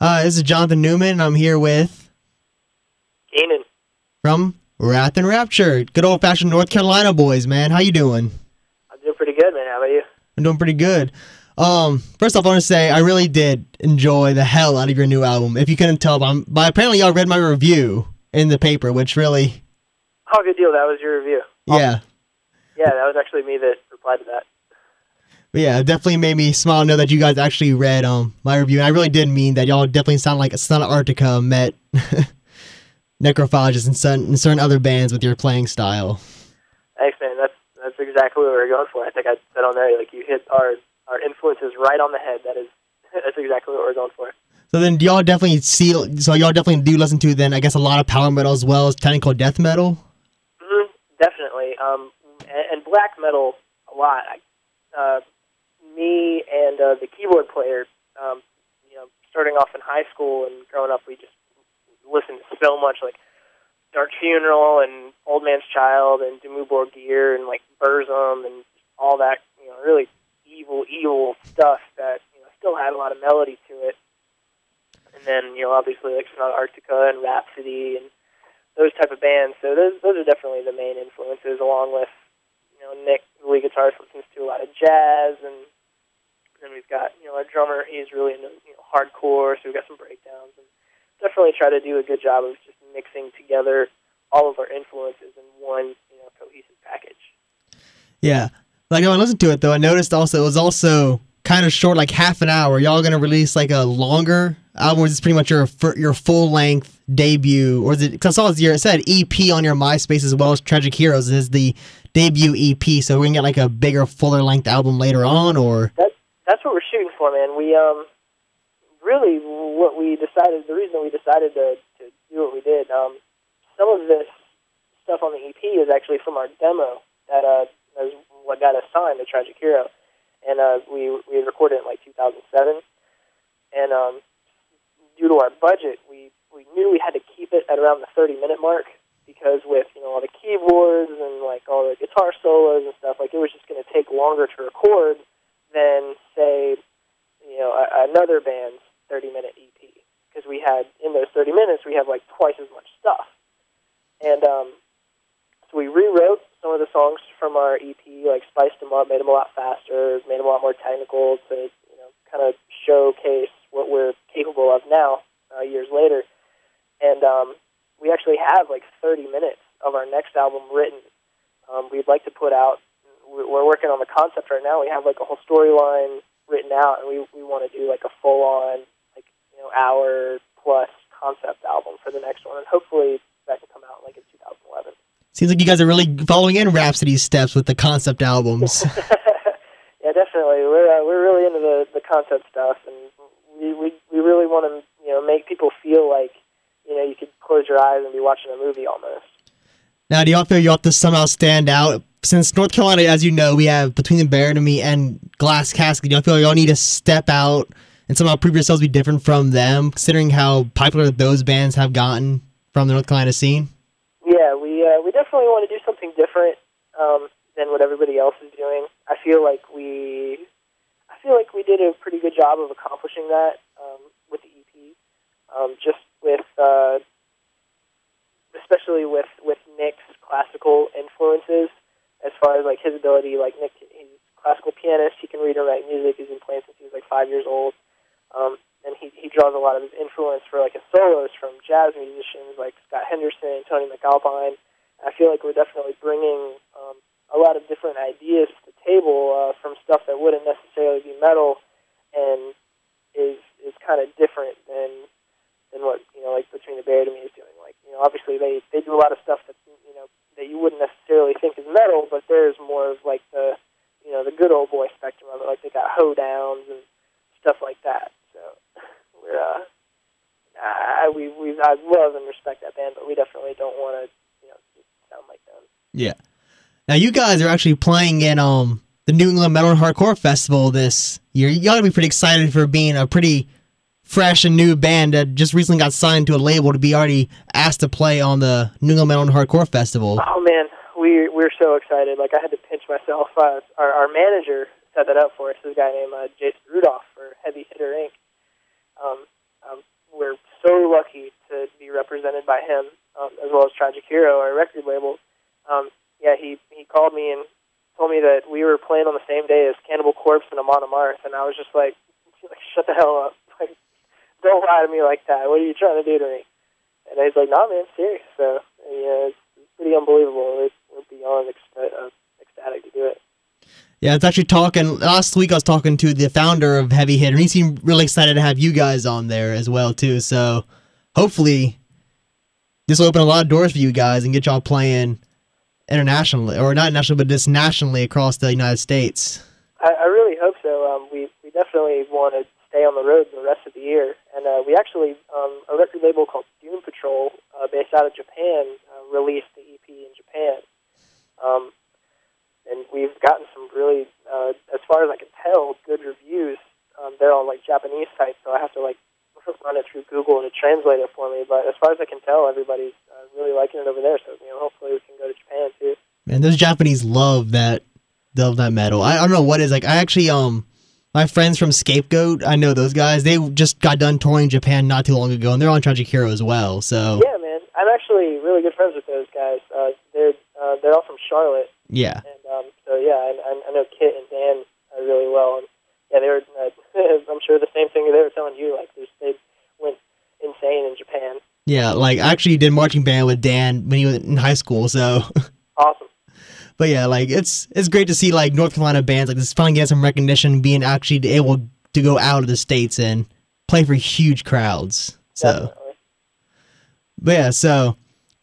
Uh, this is Jonathan Newman. And I'm here with Keenan. from Wrath and Rapture. Good old fashioned North Carolina boys, man. How you doing? I'm doing pretty good, man. How about you? I'm doing pretty good. Um, first off, I want to say I really did enjoy the hell out of your new album. If you couldn't tell, but, but apparently y'all read my review in the paper, which really, Oh, good deal. That was your review. yeah, Yeah, that was actually me that replied to that. But yeah, it definitely made me smile to know that you guys actually read um my review. And I really did mean that y'all definitely sound like a Sonata Arctica met Necrophagist and certain, and certain other bands with your playing style. Thanks, man. That's that's exactly what we were going for. I think I said on there, like you hit our our influences right on the head. That is that's exactly what we're going for. So then, do y'all definitely see? So y'all definitely do listen to then I guess a lot of power metal as well as technical death metal. hmm Definitely. Um, and, and black metal a lot. I, uh, me and uh, the keyboard player, um, you know, starting off in high school and growing up, we just listened to so much like Dark Funeral and Old Man's Child and Dimmu Borgir and like Burzum and all that, you know, really evil, evil stuff that you know still had a lot of melody to it. And then you know, obviously like Sonata Arctica and Rhapsody and those type of bands. So those those are definitely the main influences, along with you know Nick, the lead guitarist, listens to a lot of jazz, and then we've got you know our drummer. He's really into you know hardcore, so we've got some breakdowns, and definitely try to do a good job of just mixing together all of our influences in one you know cohesive package. Yeah, like when I listened to it though, I noticed also it was also kind of short, like half an hour. Y'all gonna release like a longer album? Or is this pretty much your your full length debut, or is it? Because I saw it said EP on your MySpace as well as Tragic Heroes is the debut EP. So we can get like a bigger, fuller length album later on, or That that's what we're shooting for, man. We um really what we decided. The reason we decided to to do what we did. Um, some of this stuff on the EP is actually from our demo that uh is what got us signed to Tragic Hero, and uh we we recorded it in like 2007, and um due to our budget, we we knew we had to keep it at around the 30 minute mark because with you know all the keyboards and like all the guitar solos and stuff, like it was just going to take longer to record than say you know another band's 30 minute EP because we had in those 30 minutes we have like twice as much stuff, and um, so we rewrote some of the songs from our EP, like spiced them up, made them a lot faster, made them a lot more technical to you know kind of showcase what we're capable of now uh, years later, and um, we actually have like 30 minutes of our next album written. Um, we'd like to put out. We- We're working on the concept right now. We have like a whole storyline written out, and we we want to do like a full on like you know hour plus concept album for the next one, and hopefully that can come out like in 2011. seems like you guys are really following in Rhapsody's steps with the concept albums. yeah, definitely. We're uh, we're really into the the concept stuff, and we we we really want to you know make people feel like you know you could close your eyes and be watching a movie almost. Now, do y'all feel you have to somehow stand out? Since North Carolina, as you know, we have Between the Buried and Me and Glass Casket. Do y'all feel like y'all need to step out and somehow prove yourselves be different from them, considering how popular those bands have gotten from the North Carolina scene? Yeah, we uh, we definitely want to do something different um, than what everybody else is doing. I feel like we I feel like we did a pretty good job of accomplishing that um, with the EP. Um, just with uh, especially with with Nick's classical influences, as far as like his ability, like Nick, he's a classical pianist. He can read and write music. He's been playing since he was like five years old. Um, and he, he draws a lot of his influence for like his solos from jazz musicians like Scott Henderson, Tony MacAlpine. I feel like we're definitely bringing um, a lot of different ideas to the table uh, from stuff that wouldn't necessarily be metal, and is is kind of different than than what you know like Between the Buried and Me is doing. Like you know, obviously they they do a lot of stuff that you know that you wouldn't necessarily think is metal, but there's more of like the you know the good old boy spectrum of it. Like they got hoedowns and stuff like that. So we're uh, I we we I love and respect that band, but we definitely don't want to you know sound like them. Yeah. Now you guys are actually playing in um the New England Metal and Hardcore Festival this year. You gotta be pretty excited for being a pretty fresh and new band that just recently got signed to a label to be already asked to play on the New England Metal and Hardcore Festival. Oh man, we we're so excited. Like I had to pinch myself. Uh, our our manager set that up for us. This guy named uh, Jason Rudolph for Heavy Hitter Inc. Um, um, so lucky to be represented by him, um, as well as Tragic Hero, our record label. Um, yeah, he he called me and told me that we were playing on the same day as Cannibal Corpse and Amon Amarth, and I was just like, like, shut the hell up! Like, don't lie to me like that. What are you trying to do to me? And he's like, nah, man, serious. So yeah, it's, pretty unbelievable. It's, we're beyond uh, ecstatic to do it. Yeah, it's actually talking. Last week I was talking to the founder of Heavy Hitter, and he seemed really excited to have you guys on there as well too. So hopefully this will open a lot of doors for you guys and get y'all playing internationally, or not nationally, but just nationally across the United States. I, I really hope so. Um, we we definitely want to stay on the road the rest of the year, and uh, we actually um, a record label called Doom Patrol, uh, based out of Japan, uh, released the EP in Japan. Um, and we've gotten some really, uh, as far as I can tell, good reviews. Um, they're on like Japanese sites, so I have to like run it through Google to translate it for me. But as far as I can tell, everybody's uh, really liking it over there. So you know, hopefully we can go to Japan too. Man, those Japanese love that love that metal. I, I don't know what is like. I actually um. My friends from Scapegoat, I know those guys. They just got done touring Japan not too long ago, and they're on Tragic Hero as well. So yeah, man, I'm actually really good friends with those guys. Uh, they're uh, they're all from Charlotte, yeah, and um, so yeah, I, I I know Kit and Dan uh, really well, and yeah, they were. Uh, I'm sure the same thing they were telling you. Like they went insane in Japan. yeah. Like I actually did marching band with Dan when he was in high school. So, Awesome. but yeah, like it's it's great to see like North Carolina bands like this finally getting some recognition, being actually able to go out of the states and play for huge crowds. So. Definitely. But yeah, so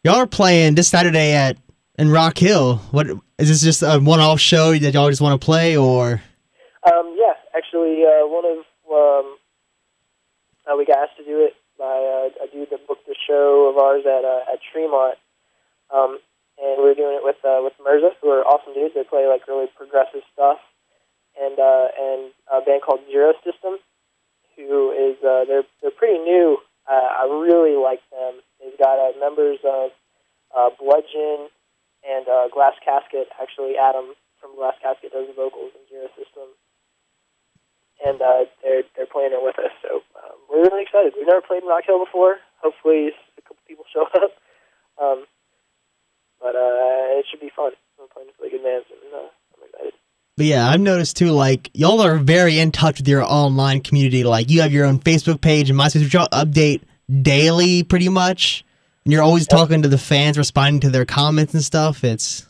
y'all are playing this Saturday at in Rock Hill. What is this just a one-off show that y'all just want to play, or actually, uh, one of um, uh, we got asked to do it by uh, a dude that booked the show of ours at uh, at Tremont, um, and we are doing it with uh, with Mirza, who are awesome dudes. They play like really progressive stuff, and uh, and a band called Zero System, who is uh, they're they're pretty new. Uh, I really like them. They've got uh, members of uh, Bludgeon and uh, Glass Casket. Actually, Adam from Glass Casket does the vocals and uh, they're they're playing it with us. So um, we're really excited. We've never played in Rock Hill before. Hopefully, a couple people show up. Um, but uh, it should be fun. We're playing with really good bands, and uh, I'm excited. but yeah, I've noticed too. Like y'all are very in touch with your online community. Like you have your own Facebook page and MySpace, which y'all update daily, pretty much. And you're always talking to the fans, responding to their comments and stuff. It's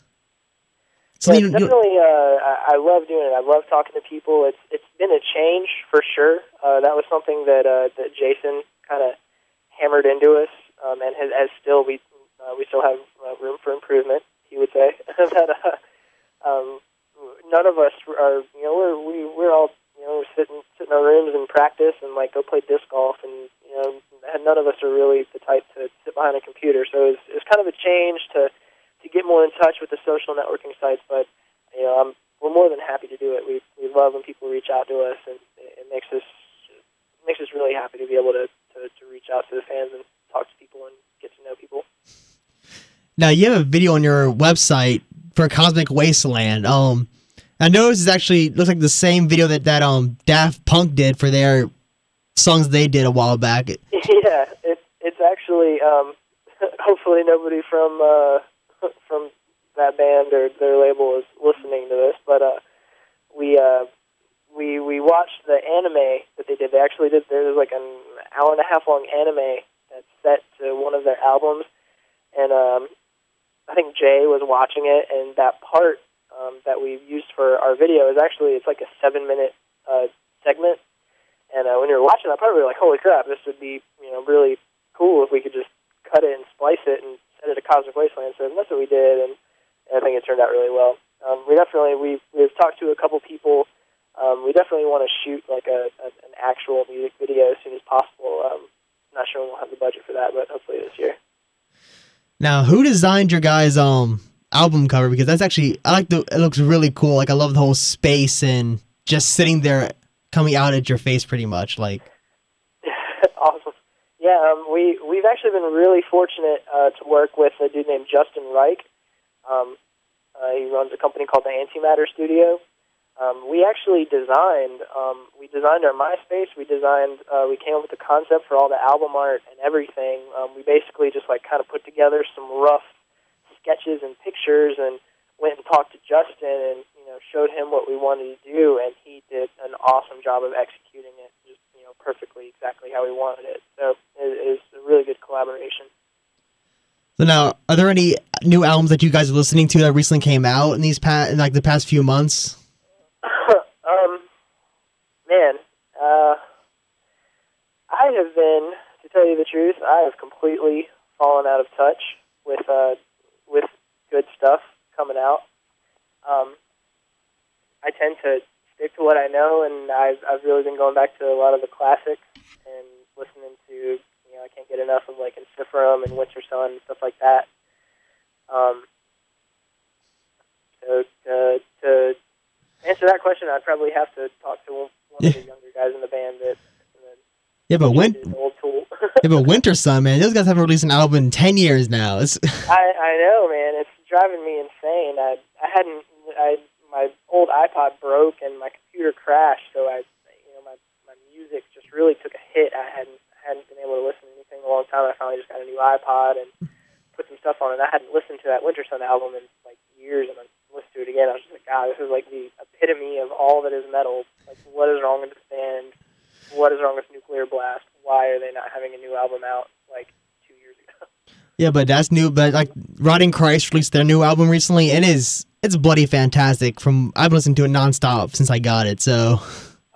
So something you- you- definitely, uh, I, I love doing it. I love talking to people. It's it's been a change for sure. Uh, that was something that uh, that Jason kind of hammered into us, um, and has, as still we uh, we still have uh, room for improvement. He would say that uh, um, none of us are you know we're we we're all you know sitting sit in our rooms and practice and like go play disc golf and you know none of us are really the type to sit behind a computer. So it's it's kind of a change to to get more in touch with the social networking sites. But you know, I'm, we're more than happy to do it. We love when people reach out to us, and it, makes us it makes us really happy to be able to, to to reach out to the fans and talk to people and get to know people. Now you have a video on your website for Cosmic Wasteland. Um, I noticed it's actually looks like the same video that that um Daft Punk did for their songs they did a while back. yeah, it's it's actually um, hopefully nobody from uh, from that band or their label is listening to this, but uh, we uh, we we watched the anime that they did. They actually did. There's like an hour and a half long anime that's set to one of their albums, and um, I think Jay was watching it, and that part um, that we used for our video is actually it's like a seven minute uh, segment. And uh, when you're watching that part, we were like, "Holy crap! This would be you know really cool if we could just cut it and splice it and send it to Cosmic Wasteland." So that's what we did, and, and I think it turned out really well. Um, we definitely we we've talked to a couple people. Um, we definitely want to shoot like a, a an actual music video as soon as possible. Um, not sure we'll have the budget for that, but hopefully this year. Now, who designed your guys' um album cover? Because that's actually I like the it looks really cool. Like I love the whole space and just sitting there coming out at your face pretty much. Like awesome. Yeah, um, we we've actually been really fortunate uh, to work with a dude named Justin Reich. Um, uh, he runs a company called the Antimatter Studio, Um, we actually designed. Um, we designed our MySpace. We designed. Uh, we came up with the concept for all the album art and everything. Um, we basically just like kind of put together some rough sketches and pictures, and went and talked to Justin, and you know showed him what we wanted to do, and he did an awesome job of executing it, just you know perfectly, exactly how we wanted it. So it, it was a really good collaboration. So now, are there any new albums that you guys are listening to that recently came out in these past, in like the past few months? um, man, uh, I have been, to tell you the truth, I have completely fallen out of touch with uh, with good stuff coming out. Um, I tend to stick to what I know, and I've I've really been going back to a lot of the classics and listening to you know I can't get enough of like Ensiferum and Wintersun and stuff like that. Um, so to to answer that question, I'd probably have to talk to one of the younger guys in the band that. Yeah, but when yeah, but Wintersun, man, those guys haven't released an album in ten years now. It's I I know, man. It's driving me insane. I I hadn't I my old iPod broke and my computer crashed, so I you know my my music just really took a hit. I hadn't hadn't been able to listen to anything in a long time. I finally just got a new iPod and put some stuff on it. I hadn't listened to that Wintersun album in like years, and I listened to it again. I was just like, God, this is like the epitome of all that is metal. Like, what is wrong with this band? What is wrong with Nuclear Blast? Why are they not having a new album out like two years ago? Yeah, but that's new. But like Rotting Christ released their new album recently, and is it's bloody fantastic. From I've listened to it nonstop since I got it. So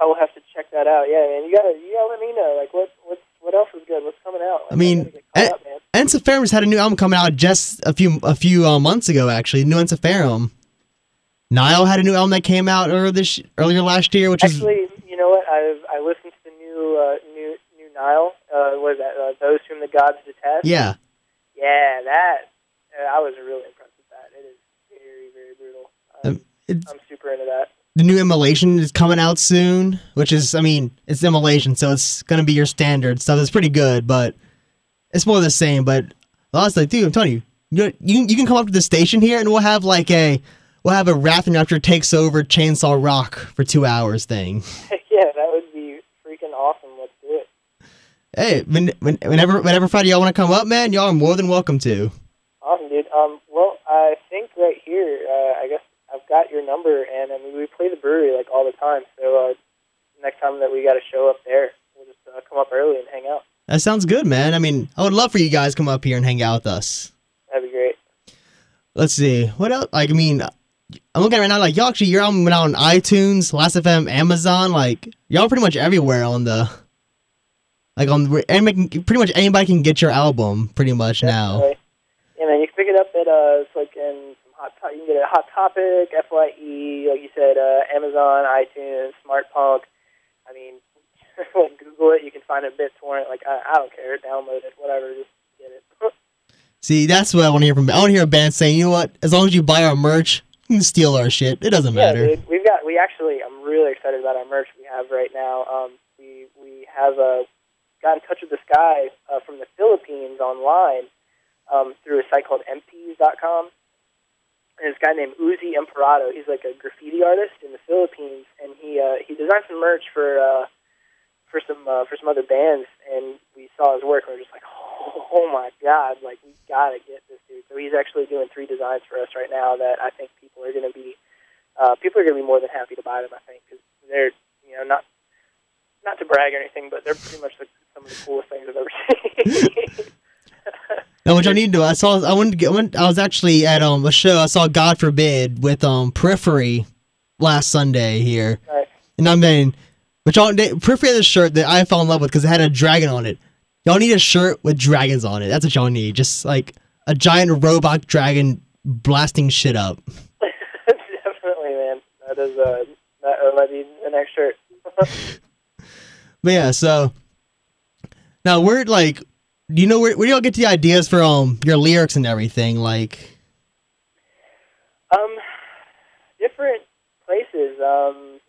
I will have to check that out. Yeah, man, you gotta you gotta let me know. Like, what what what else is good? What's coming out? Like, I mean, gotta get up, man. Had a new album coming out just a few a few uh, months ago. Actually, new Ensiferum. Nile had a new album that came out earlier this earlier last year, which is Actually, you know what? I I listened to the new uh, new new Nile. Uh, what is that? Uh, Those whom the gods detest. yeah. Yeah, that. Uh, I was really impressed with that. It is very very brutal. Um, Um, I'm super into that. the new Immolation is coming out soon, which is, I mean, it's Immolation, so it's gonna be your standard stuff. It's pretty good, but it's more of the same. But honestly, dude, I'm telling you, you you, can come up to the station here, and we'll have like a we'll have a Wrath After takes over Chainsaw Rock for two hours thing. yeah, that would be freaking awesome. Let's do it. Hey, when, when, whenever whenever Friday y'all want to come up, man, y'all are more than welcome to. Awesome, dude. Um, well, I think right here, uh, I guess I've got your number, and I mean, we play the brewery like all the time. So uh, next time that we got to show up there, we'll just uh, come up early and hang out. That sounds good, man. I mean, I would love for you guys to come up here and hang out with us. That'd be great. Let's see. What else? Like, I mean, I'm looking at right now. Like, y'all actually, your album went out on iTunes, Last FM, Amazon. Like, y'all pretty much everywhere on the. Like on the- any- pretty much anybody can get your album pretty much now. Yeah, man, you can pick it up at uh, it's like in some hot. You can get it at Hot Topic, Fye, like you said, uh, Amazon, iTunes, Smart Punk. I mean, like Google it. You can find a BitTorrent. Like I, I don't care. Download it, whatever. Just get it. See, that's what I want to hear from. I want to hear a band saying, you know what? As long as you buy our merch, you can steal our shit. It doesn't Yeah, matter. dude. We've got. We actually. I'm really excited about our merch we have right now. Um, we we have uh, got in touch with this guy uh, from the Philippines online um, through a site called MPs.com. And this guy named Uzi Emperado. He's like a graffiti artist in the Philippines, and he uh, he designed some merch for uh, for some uh, for some other bands. And we saw his work, and we are just like, oh, oh my god, like we gotta get this dude. So he's actually doing three designs for us right now that I think people are gonna be uh, people are to be more than happy to buy them. I think because they're you know not not to brag or anything, but they're pretty much the, some of the coolest things I've ever seen. No, which I need to. do, I saw. I wanted to get. I, went, I was actually at um a show. I saw God Forbid with um Periphery last Sunday here, Nice. and I mean, but y'all they, Periphery had a shirt that I fell in love with because it had a dragon on it. Y'all need a shirt with dragons on it. That's what y'all need. Just like a giant robot dragon blasting shit up. Definitely, man. That is uh, that might be the next shirt. But yeah, so now where like do you know where where do y'all get the ideas for um your lyrics and everything? Like um, different places. Um,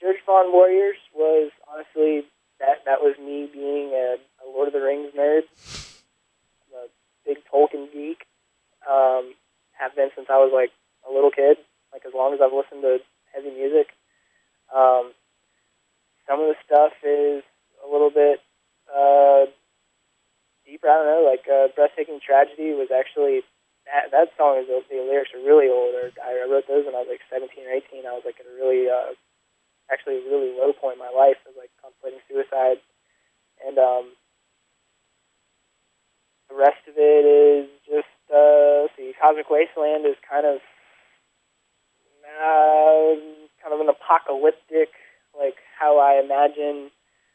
George Vaughn Warriors was honestly that that was me being a, a Lord of the Rings nerd, a big Tolkien geek. Um, have been since I was like a little kid. Like as long as I've listened to heavy music, some of the stuff is a little bit uh, deeper. I don't know, like uh, "Breathtaking Tragedy" was actually that, that song is the, lyrics are really old. I wrote those when I was like 17 or 18. I was like at a really, uh, actually, really low point in my life. I was like contemplating suicide, and um, the rest of it is just uh, see. Cosmic Wasteland is kind of uh, kind of an apocalyptic like how I imagine.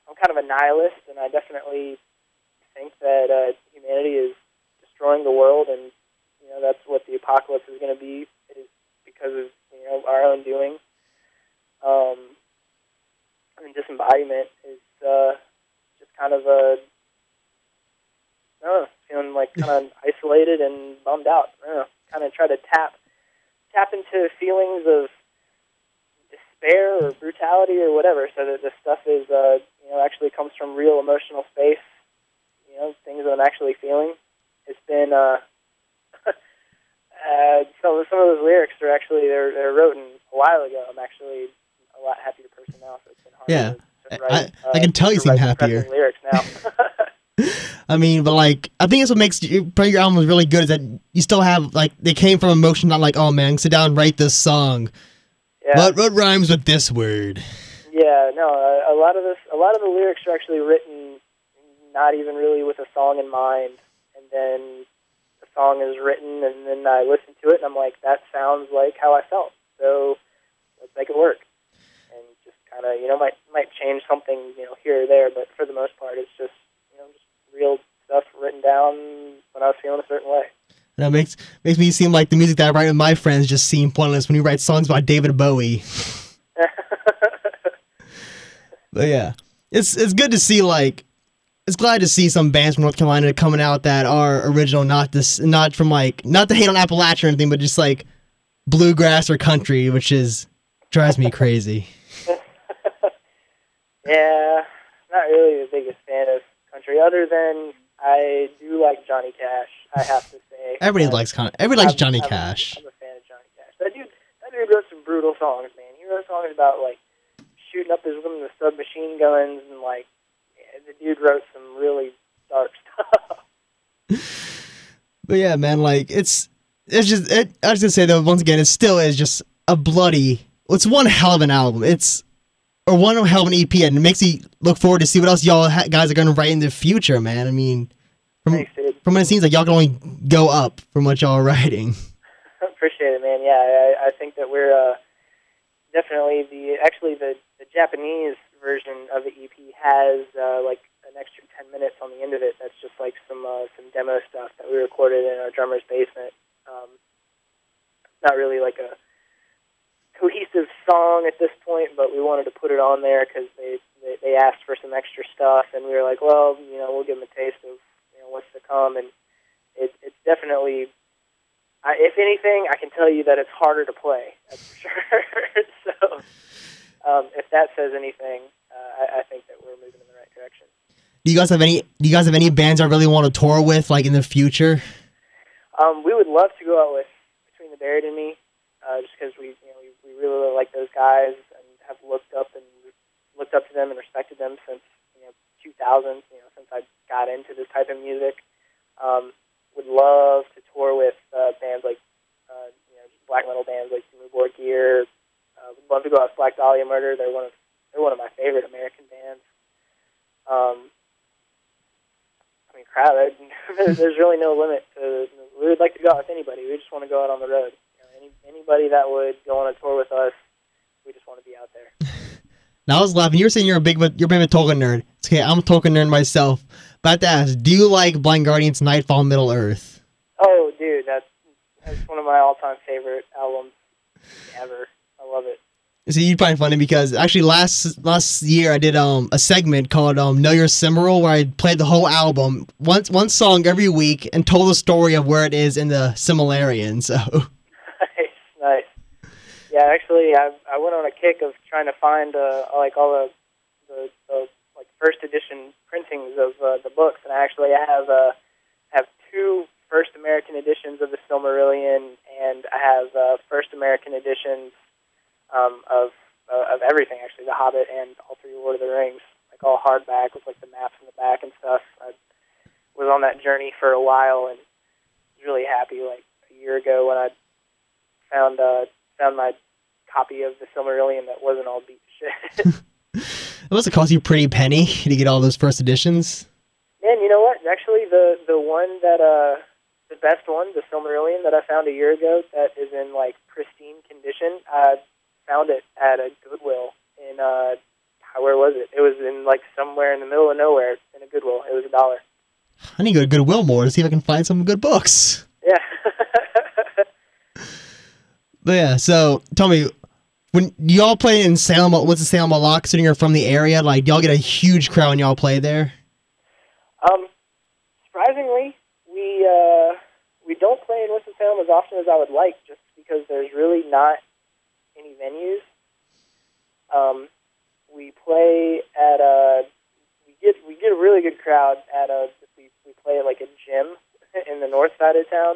I'm kind of a nihilist, and I definitely think that uh, humanity is destroying the world, and you know that's what the apocalypse is going to be. It is because of you know our own doing. Um, and disembodiment is uh, just kind of a I don't know, feeling like kind of isolated and bummed out. I don't know, kind of try to tap tap into feelings of despair or brutality or whatever, so that this stuff is uh, you know actually comes from real emotional space. You know, things that I'm actually feeling. It's been uh, uh, some some of those lyrics are actually they're they're written a while ago. I'm actually a lot happier person now, so it's been hard Yeah. to, to write. I- I can tell you seem happier. Lyrics now. I mean, but like, I think that's what makes you, probably your album really good is that you still have like they came from emotion, not like, oh man, sit down, and write this song. Yeah. What what rhymes with this word? Yeah, no, a, a lot of this, a lot of the lyrics are actually written not even really with a song in mind, and then the song is written, and then I listen to it, and I'm like, that sounds like how I felt, so let's make it work, and just kind of, you know, might might change something, you know, here or there, but for the most part, it's just, you know, just real stuff written down when I was feeling a certain way. And that makes makes me seem like the music that I write with my friends just seem pointless when you write songs about David Bowie. But yeah, it's it's good to see like it's glad to see some bands from North Carolina coming out that are original, not this, not from like not to hate on Appalachia or anything, but just like bluegrass or country, which is drives me crazy. Yeah, not really the biggest fan of country, other than I do like Johnny Cash. I have to say. Everybody likes con- everybody likes Johnny I'm Cash. I'm a fan of Johnny Cash. That dude, that dude wrote some brutal songs, man. He wrote songs about like shooting up his women with submachine guns, and like the dude wrote some really dark stuff. But yeah, man, like it's it's just it. I was gonna say though, once again, it still is just a bloody. It's one hell of an album. It's or one hell of an EP, and it makes me look forward to see what else y'all ha- guys are gonna write in the future, man. I mean, from Thanks, dude. from what it seems like, y'all can only go up from what y'all are writing. Appreciate it, man. Yeah, I, I think that we're uh, definitely the actually the the Japanese version of the EP has uh, like an extra ten minutes on the end of it. That's just like some uh, some demo stuff that we recorded in our drummer's basement. Um, not really like a cohesive song at this point, but we wanted to put it on there because they, they they asked for some extra stuff, and we were like, well, you know, we'll give them a taste of what's to come, and it, it's definitely I, if anything, I can tell you that it's harder to play. That's for sure. so, um, if that says anything, uh, I, I think that we're moving in the right direction. Do you guys have any? Do you guys have any bands I really want to tour with, like in the future? Um, we would love to go out with Between the Buried and Me, uh, just because we, you know, we, we really, really like those guys and have looked up and looked up to them and respected them since you know 2000. You know, got into this type of music. Um, would love to tour with uh, bands like uh, you know black metal bands like Dimmu Borgir. Uh, would love to go out with Black Dahlia Murder. They're one of they're one of my favorite American bands. Um, I mean, crap. There's really no limit to. We would like to go out with anybody. We just want to go out on the road. You know, any anybody that would go on a tour with us, we just want to be out there. Now I was laughing. You were saying you're a big, you're a big Tolkien nerd. It's okay, I'm a Tolkien nerd myself. Have to ask, do you like Blind Guardians, Nightfall, Middle Earth? Oh, dude, that's that's one of my all-time favorite albums ever. I love it. See, you'd find it funny because actually last last year I did um a segment called um Know Your Cimmeral where I played the whole album, once one song every week, and told the story of where it is in the Silmarillion. So nice, nice. Yeah, actually, I I went on a kick of trying to find uh, like all the, the the like first edition printings of uh, the books, and I actually have uh, have two first American editions of the Silmarillion, and I have uh, first American editions um, of uh, of everything actually, The Hobbit and all three Lord of the Rings, like all hardback with like the maps in the back and stuff. I was on that journey for a while, and was really happy. Like a year ago when I found uh, found my copy of the Silmarillion that wasn't all beat to shit. It must have cost you a pretty penny to get all those first editions. Man, you know what? Actually, the the one that uh the best one, the Silmarillion that I found a year ago, that is in like pristine condition. I found it at a Goodwill in uh where was it? It was in like somewhere in the middle of nowhere in a Goodwill. It was a dollar. I need to go to Goodwill more to see if I can find some good books. Yeah. But yeah, so tell me, when y'all play in Salem, what's the Salem a lot? Considering you're from the area, like y'all get a huge crowd when y'all play there. um, surprisingly, we uh we don't play in Winston Salem as often as I would like, just because there's really not any venues. Um, we play at a we get we get a really good crowd at a we we play at like a gym in the north side of town.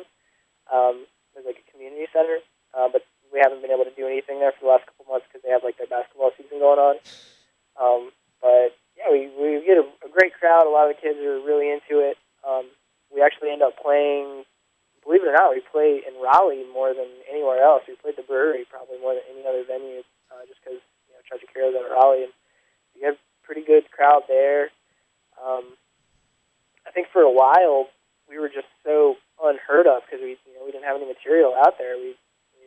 Um, there's like a community center, uh, but we haven't been able to do anything there for the last couple months because they have like their basketball season going on. Um, but yeah, we we get a, a great crowd. A lot of the kids are really into it. Um, we actually end up playing. Believe it or not, we play in Raleigh more than anywhere else. We played the brewery probably more than any other venue, uh, just because you know Caro's out of Raleigh, and we have pretty good crowd there. Um, I think for a while we were just so unheard of because we you know we didn't have any material out there. We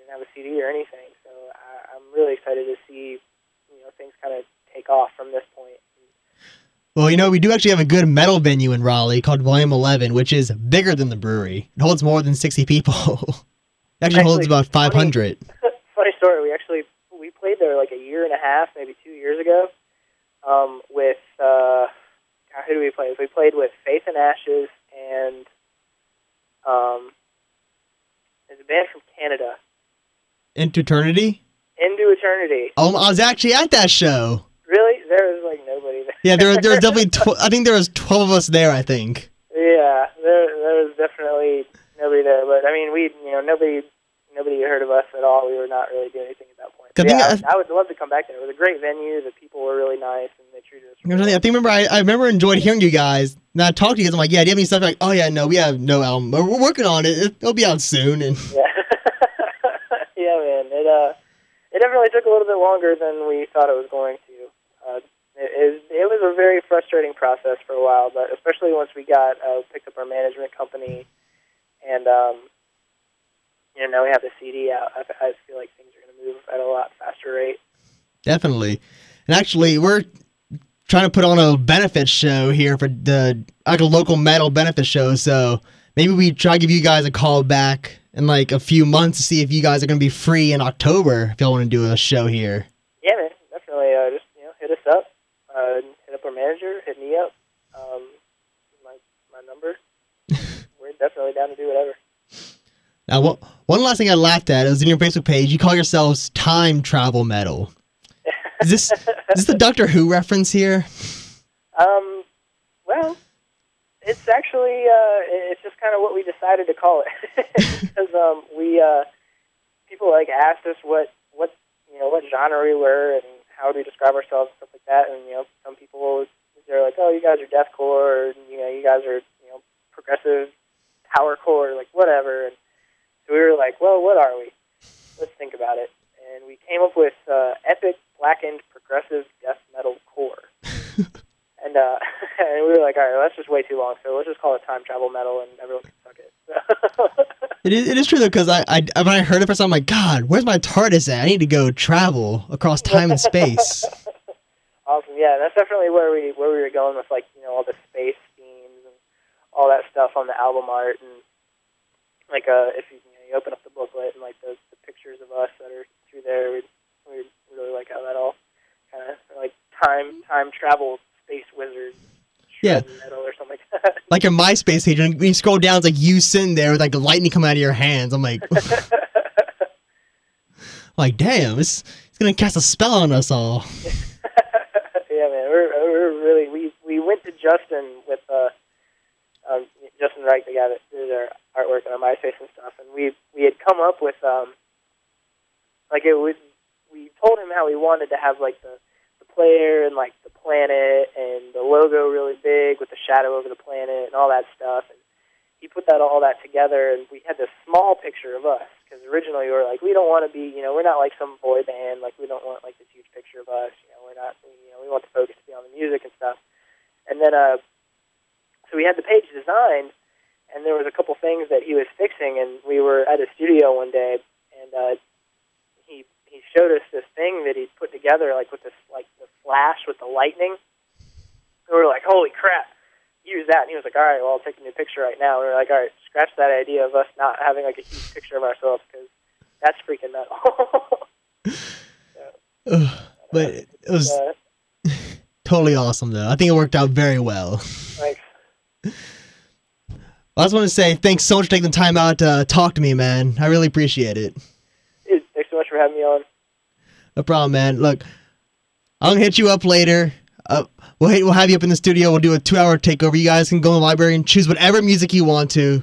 didn't have a CD or anything. So I, I'm really excited to see you know things kind of take off from this point. Well, you know, we do actually have a good metal venue in Raleigh called Volume 11, which is bigger than the brewery. It holds more than 60 people. it actually, holds Actually, about 500. Funny story. We actually we played there like a year and a half, maybe two years ago, um, with uh, who do we play with? We played with Faith and Ashes and um, there's a band from Canada, Into Eternity? Into Eternity. Oh, I was actually at that show. Really? There was like nobody there. Yeah, there, there was definitely, tw- I think there was 12 of us there, I think. Yeah, there there was definitely nobody there, but I mean, we you know nobody nobody heard of us at all. We were not really doing anything at that point. I But think yeah, I- I, would love to come back there. It was a great venue. The people were really nice, and they treated us. What I think- remember I, I remember enjoyed hearing you guys. And I talked to you guys. I'm like, yeah, do you have any stuff? Like, oh yeah, no, we have no album. But we're working on it. It- It'll be out soon. And Yeah. It uh, it definitely took a little bit longer than we thought it was going to. Uh, it, it, was a very frustrating process for a while, but especially once we got uh, picked up our management company, and um, you know now we have the CD out. I, I feel like things are going to move at a lot faster rate. definitely. And actually, we're trying to put on a benefit show here for the like a local metal benefit show. So maybe we try to give you guys a call back in like a few months to see if you guys are going to be free in October if y'all want to do a show here. Yeah, man, definitely. Uh, just you know, hit us up. Uh, hit up our manager. Hit me up. Um, my my number. We're definitely down to do whatever. Now, one one last thing I laughed at it was in your Facebook page. You call yourselves Time Travel Metal. Is this is this the Doctor Who reference here? Um, it's actually uh, it's just kind of what we decided to call it because um, we uh, people like asked us what what you know what genre we were and how do we describe ourselves and stuff like that, and you know some people they're like, oh, you guys are deathcore, or you know you guys are you know progressive powercore, like whatever, and so we were like, well, what are we? Let's think about it, and we came up with uh, epic blackened progressive death metal core. And uh, and we were like, all right, well, that's just way too long. So let's just call it time travel metal, and everyone can suck it. It is, it is true though, because I, I when I heard it first, I'm like, God, where's my TARDIS at? I need to go travel across time and space. awesome, yeah. That's definitely where we where we were going with like you know all the space themes and all that stuff on the album art, and like uh, if you, you, know, you open up the booklet and like the, the pictures of us that are through there, we we really like how that all kind of like time time travel space wizard. Yeah. metal or something like that. Like your MySpace page, and when you scroll down, it's like you sitting there with like the lightning coming out of your hands. I'm like, like, damn, it's it's gonna cast a spell on us all. yeah, man, we're, we're really we we went to Justin with uh, um, Justin Wright, the guy that did our artwork and our MySpace and stuff, and we we had come up with um, like it was we told him how we wanted to have like the player and like the planet and the logo really big with the shadow over the planet and all that stuff, and he put that all that together, and we had this small picture of us because originally we were like, we don't want to be, you know, we're not like some boy band, like we don't want like this huge picture of us, you know, we're not, we, you know, we want the focus to be on the music and stuff. And then, uh, so we had the page designed, and there was a couple things that he was fixing, and we were at a studio one day, and uh, he showed us this thing that he'd put together, like with this like the flash with the lightning. And we were like, holy crap! use that. And he was like, all right, well, I'll take a new picture right now. And we were like, all right, scratch that idea of us not having like a huge picture of ourselves because that's freaking metal. Ugh, but it was uh, totally awesome, though. I think it worked out very well. like, I just want to say thanks so much for taking the time out to talk to me, man. I really appreciate it. dude, thanks so much for having me on. No problem, man. Look, I'm gonna hit you up later. Uh, we'll hit, we'll have you up in the studio. We'll do a two-hour takeover. You guys can go in the library and choose whatever music you want to.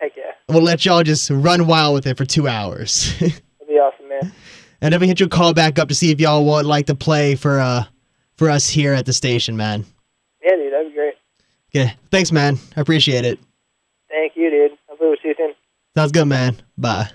Heck yeah, We'll let y'all just run wild with it for two hours. that'd be awesome, man. and we hit you a call back up to see if y'all would like to play for uh for us here at the station, man. Yeah, dude, that'd be great. Okay, thanks, man. I appreciate it. Thank you, dude. Hopefully we'll see you soon. Sounds good, man. Bye.